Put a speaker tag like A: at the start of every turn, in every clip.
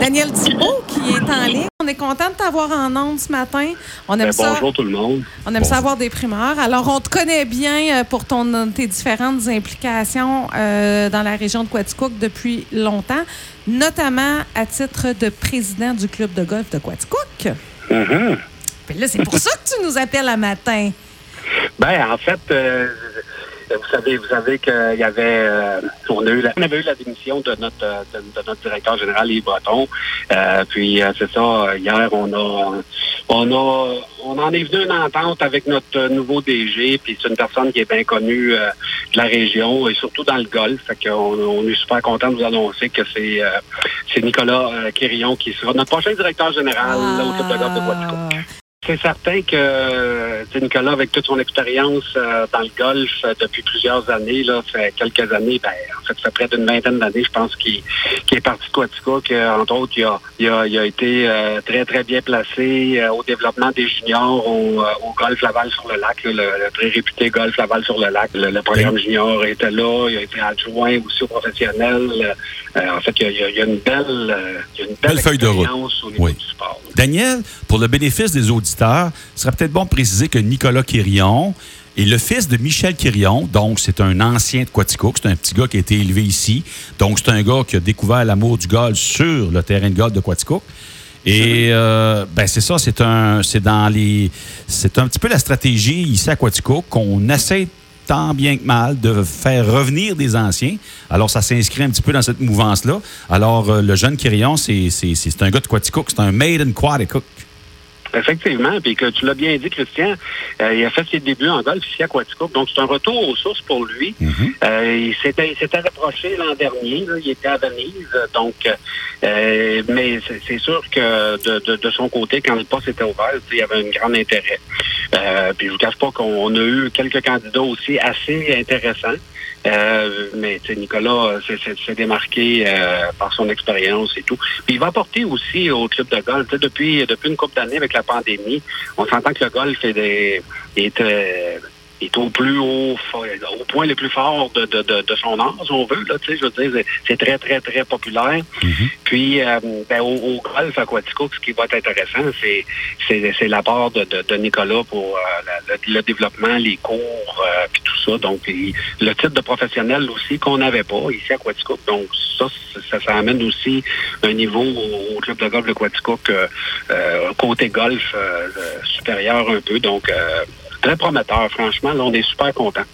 A: Daniel Thibault qui est en ligne. On est content de t'avoir en ondes ce matin. On aime
B: Ben,
A: ça.
B: bonjour tout le monde.
A: On aime ça avoir des primeurs. Alors, on te connaît bien euh, pour ton, tes différentes implications euh, dans la région de Quaticook depuis longtemps, notamment à titre de président du club de golf de Quaticook. Puis là, c'est pour ça que tu nous appelles à matin.
B: Ben, en fait, euh, vous savez, vous savez qu'il y avait, euh, on, a eu la, on avait eu la démission de notre, euh, de, notre directeur général, Yves Breton. Euh, puis euh, c'est ça, hier, on a, on a, on en est venu une entente avec notre euh, nouveau DG. Puis c'est une personne qui est bien connue euh, de la région et surtout dans le golf. Fait qu'on on est super content de vous annoncer que c'est, euh, c'est Nicolas euh, Quérillon qui sera notre prochain directeur général au club de golf de Quaticook. C'est certain que euh, Nicolas, avec toute son expérience euh, dans le golf euh, depuis plusieurs années, là, fait quelques années, ben, en fait, ça fait près d'une vingtaine d'années, je pense, qu'il est parti de Quatico, qu'entre autres, il a, il a, il a été euh, très, très bien placé euh, au développement des juniors au, euh, au golf Laval-sur-le-Lac, là, le, le très réputé golf Laval-sur-le-Lac. Le, le programme junior était là, il a été adjoint aussi au professionnel. Euh, en fait, il y a, a- une belle, euh, il y a une belle,
C: Belle feuille de route.
B: expérience au niveau
C: Oui.
B: du sport.
C: Daniel, pour le bénéfice des auditeurs, ce serait peut-être bon de préciser que Nicolas Quirion est le fils de Michel Quirion. Donc, c'est un ancien de Quaticook. C'est un petit gars qui a été élevé ici. Donc, c'est un gars qui a découvert l'amour du golf sur le terrain de golf de Quaticook. Et euh, ben c'est ça, c'est un, c'est dans les, c'est un petit peu la stratégie ici à Quaticook qu'on essaie tant bien que mal de faire revenir des anciens. Alors ça s'inscrit un petit peu dans cette mouvance là. Alors euh, le jeune Quirion, c'est, un gars de Quaticook, c'est un made in Quaticook.
B: Effectivement, puis que tu l'as bien dit, Christian, euh, il a fait ses débuts en golf ici à Quaticook, donc c'est un retour aux sources pour lui. Euh, il s'était il s'était rapproché l'an dernier, là, il était à Venise, donc, euh, mais c'est sûr que de, de, de son côté, quand le poste était ouvert, il y avait un grand intérêt. Euh, puis je vous cache pas qu'on a eu quelques candidats aussi assez intéressants. Euh, mais Nicolas euh, s'est- démarqué euh, par son expérience et tout. Puis il va apporter aussi au club de golf. Tu sais, depuis, depuis une couple d'années avec la pandémie, on s'entend que le golf est, des, est, euh, est au plus haut, au point le plus fort de, de, de, de son âge, si on veut. Là, tu sais, je veux dire, c'est- très, très, très populaire. Puis euh, ben, au, au golf à Quaticook, ce qui va être intéressant, c'est c'est l'apport de, de, de Nicolas pour euh, la- le, le développement, les cours, euh, puis tout ça. Donc, il- le titre de professionnel aussi qu'on n'avait pas ici à Quaticook. Donc, ça, ça, ça amène aussi un niveau au, au club de golf de Quaticook, euh, côté golf euh, euh, supérieur un peu. Donc, euh, très prometteur, franchement. Là, on est super contents.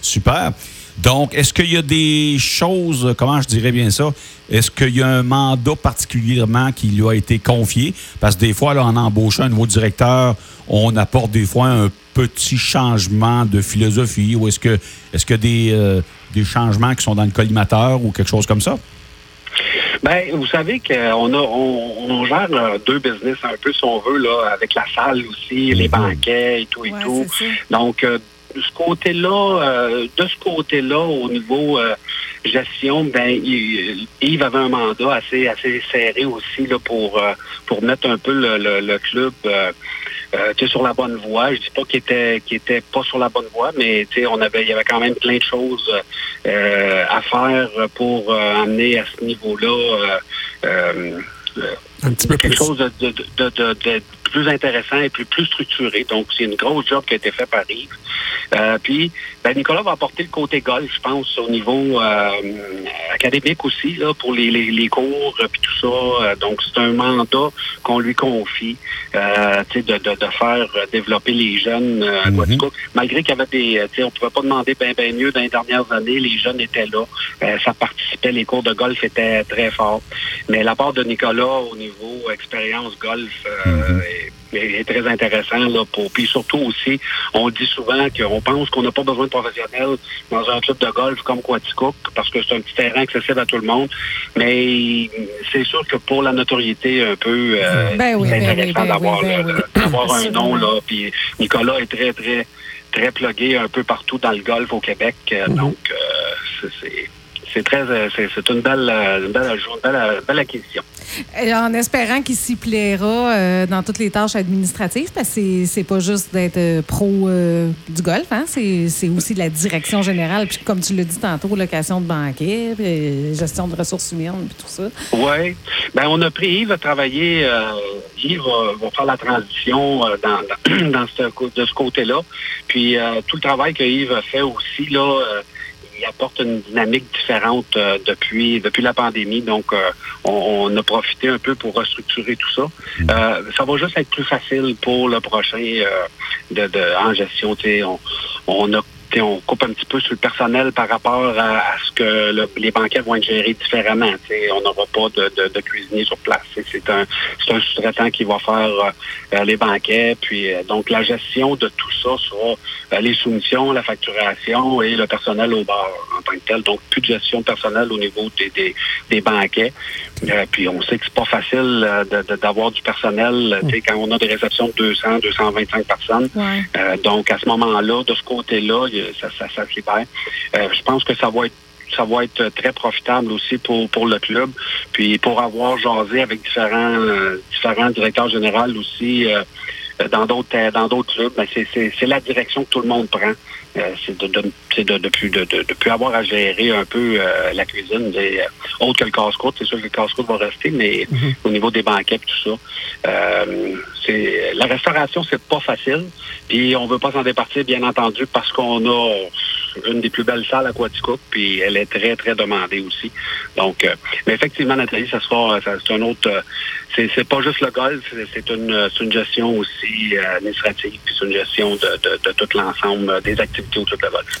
C: Super. Donc, est-ce qu'il y a des choses, comment je dirais bien ça, est-ce qu'il y a un mandat particulièrement qui lui a été confié? Parce que des fois, là, en embauchant un nouveau directeur, on apporte des fois un petit changement de philosophie ou est-ce que est-ce que des, euh, des changements qui sont dans le collimateur ou quelque chose comme ça?
B: Ben, vous savez qu'on a on, on gère euh, deux business un peu, si on veut, là, avec la salle aussi, les banquets et tout et
A: Ouais,
B: tout. Donc, euh, de ce côté-là, euh, de ce côté-là, au niveau euh, gestion, ben il- Yves avait un mandat assez assez serré aussi là pour euh, pour mettre un peu le, le- le club sur la bonne voie. Je dis pas qu'il était qu'il était pas sur la bonne voie, mais on avait il y avait quand même plein de choses à faire pour amener à ce niveau-là.
D: Un petit peu
B: quelque
D: plus.
B: chose de, de, de, de- de plus intéressant et plus, plus structuré. Donc, c'est une grosse job qui a été faite par Yves. Euh, puis, ben, Nicolas va apporter le côté golf, je pense, au niveau euh, académique aussi, là, pour les, les, les cours, euh, puis tout ça. Euh, donc, c'est un mandat qu'on lui confie, euh, tu sais, de, de, de faire euh, développer les jeunes euh, à Quaticook. Malgré qu'il y avait des, tu sais, on pouvait pas demander bien, bien mieux dans les dernières années, les jeunes étaient là, euh, ça participait, les cours de golf étaient très forts. Mais la part de Nicolas au niveau expérience golf euh, est, est- est très intéressant. Là, pour, puis surtout aussi, on dit souvent qu'on pense qu'on n'a pas besoin de professionnels dans un club de golf comme Quaticook parce que c'est un petit terrain accessible à tout le monde. Mais c'est sûr que pour la notoriété un peu, euh,
A: Ben oui,
B: c'est
A: ben
B: intéressant
A: ben
B: d'avoir
A: oui, ben oui.
B: d'avoir un nom. là. Puis Nicolas est très, très, très plugué un peu partout dans le golf au Québec. Euh, Donc, euh, c'est- c'est très, c'est une belle, une belle, belle, belle acquisition.
A: en espérant qu'il s'y plaira dans toutes les tâches administratives, parce que c'est pas juste d'être pro du golf, hein? c'est aussi de la direction générale, puis comme tu l'as dit tantôt, location de banquet, puis gestion de ressources humaines, puis tout ça.
B: Oui. Ben, on a pris Yves à travailler. Yves va, faire la transition dans, dans, ce, de ce côté-là. Puis tout le travail que Yves a fait aussi, là, il apporte une dynamique différente euh, depuis depuis la pandémie. Donc, euh, on, a profité un peu pour restructurer tout ça. Mm. Euh, ça va juste être plus facile pour le prochain de, de, en gestion. On, on a on coupe un petit peu sur le personnel par rapport à, ce que les banquets vont être gérés différemment. On n'aura pas de, de, cuisinier sur place. C'est un, un sous-traitant qui va faire euh, les banquets. Puis euh, donc la gestion de tout ça sera euh, les soumissions, la facturation et le personnel au bar en tant que tel. Donc plus de gestion personnelle au niveau des, des, banquets. puis on sait que c'est pas facile d'avoir du personnel quand on a des réceptions de 200, 225 personnes. donc à ce moment-là, de ce côté-là, ça, ça, ça. Euh, je pense que ça va être ça va être très profitable aussi pour, pour le club. Puis pour avoir jasé avec différents euh, différents directeurs généraux aussi euh, dans d'autres dans d'autres clubs, ben c'est la direction que tout le monde prend. C'est de, de, de, de, plus, de, de, plus avoir à gérer un peu la cuisine. autre que le casse-croûte, c'est sûr que le casse-croûte va rester, mais mm-hmm. au niveau des banquets et tout ça, c'est la restauration, c'est pas facile. Puis on veut pas s'en départir, bien entendu, parce qu'on a une des plus belles salles à Quaticook, puis elle est très, très demandée aussi. Donc, euh, mais effectivement, Nathalie, ça sera, c'est un autre, euh, c'est pas juste le golf, c'est une, une gestion aussi euh, administrative, puis c'est une gestion de, de, de tout l'ensemble des activités autour de golf.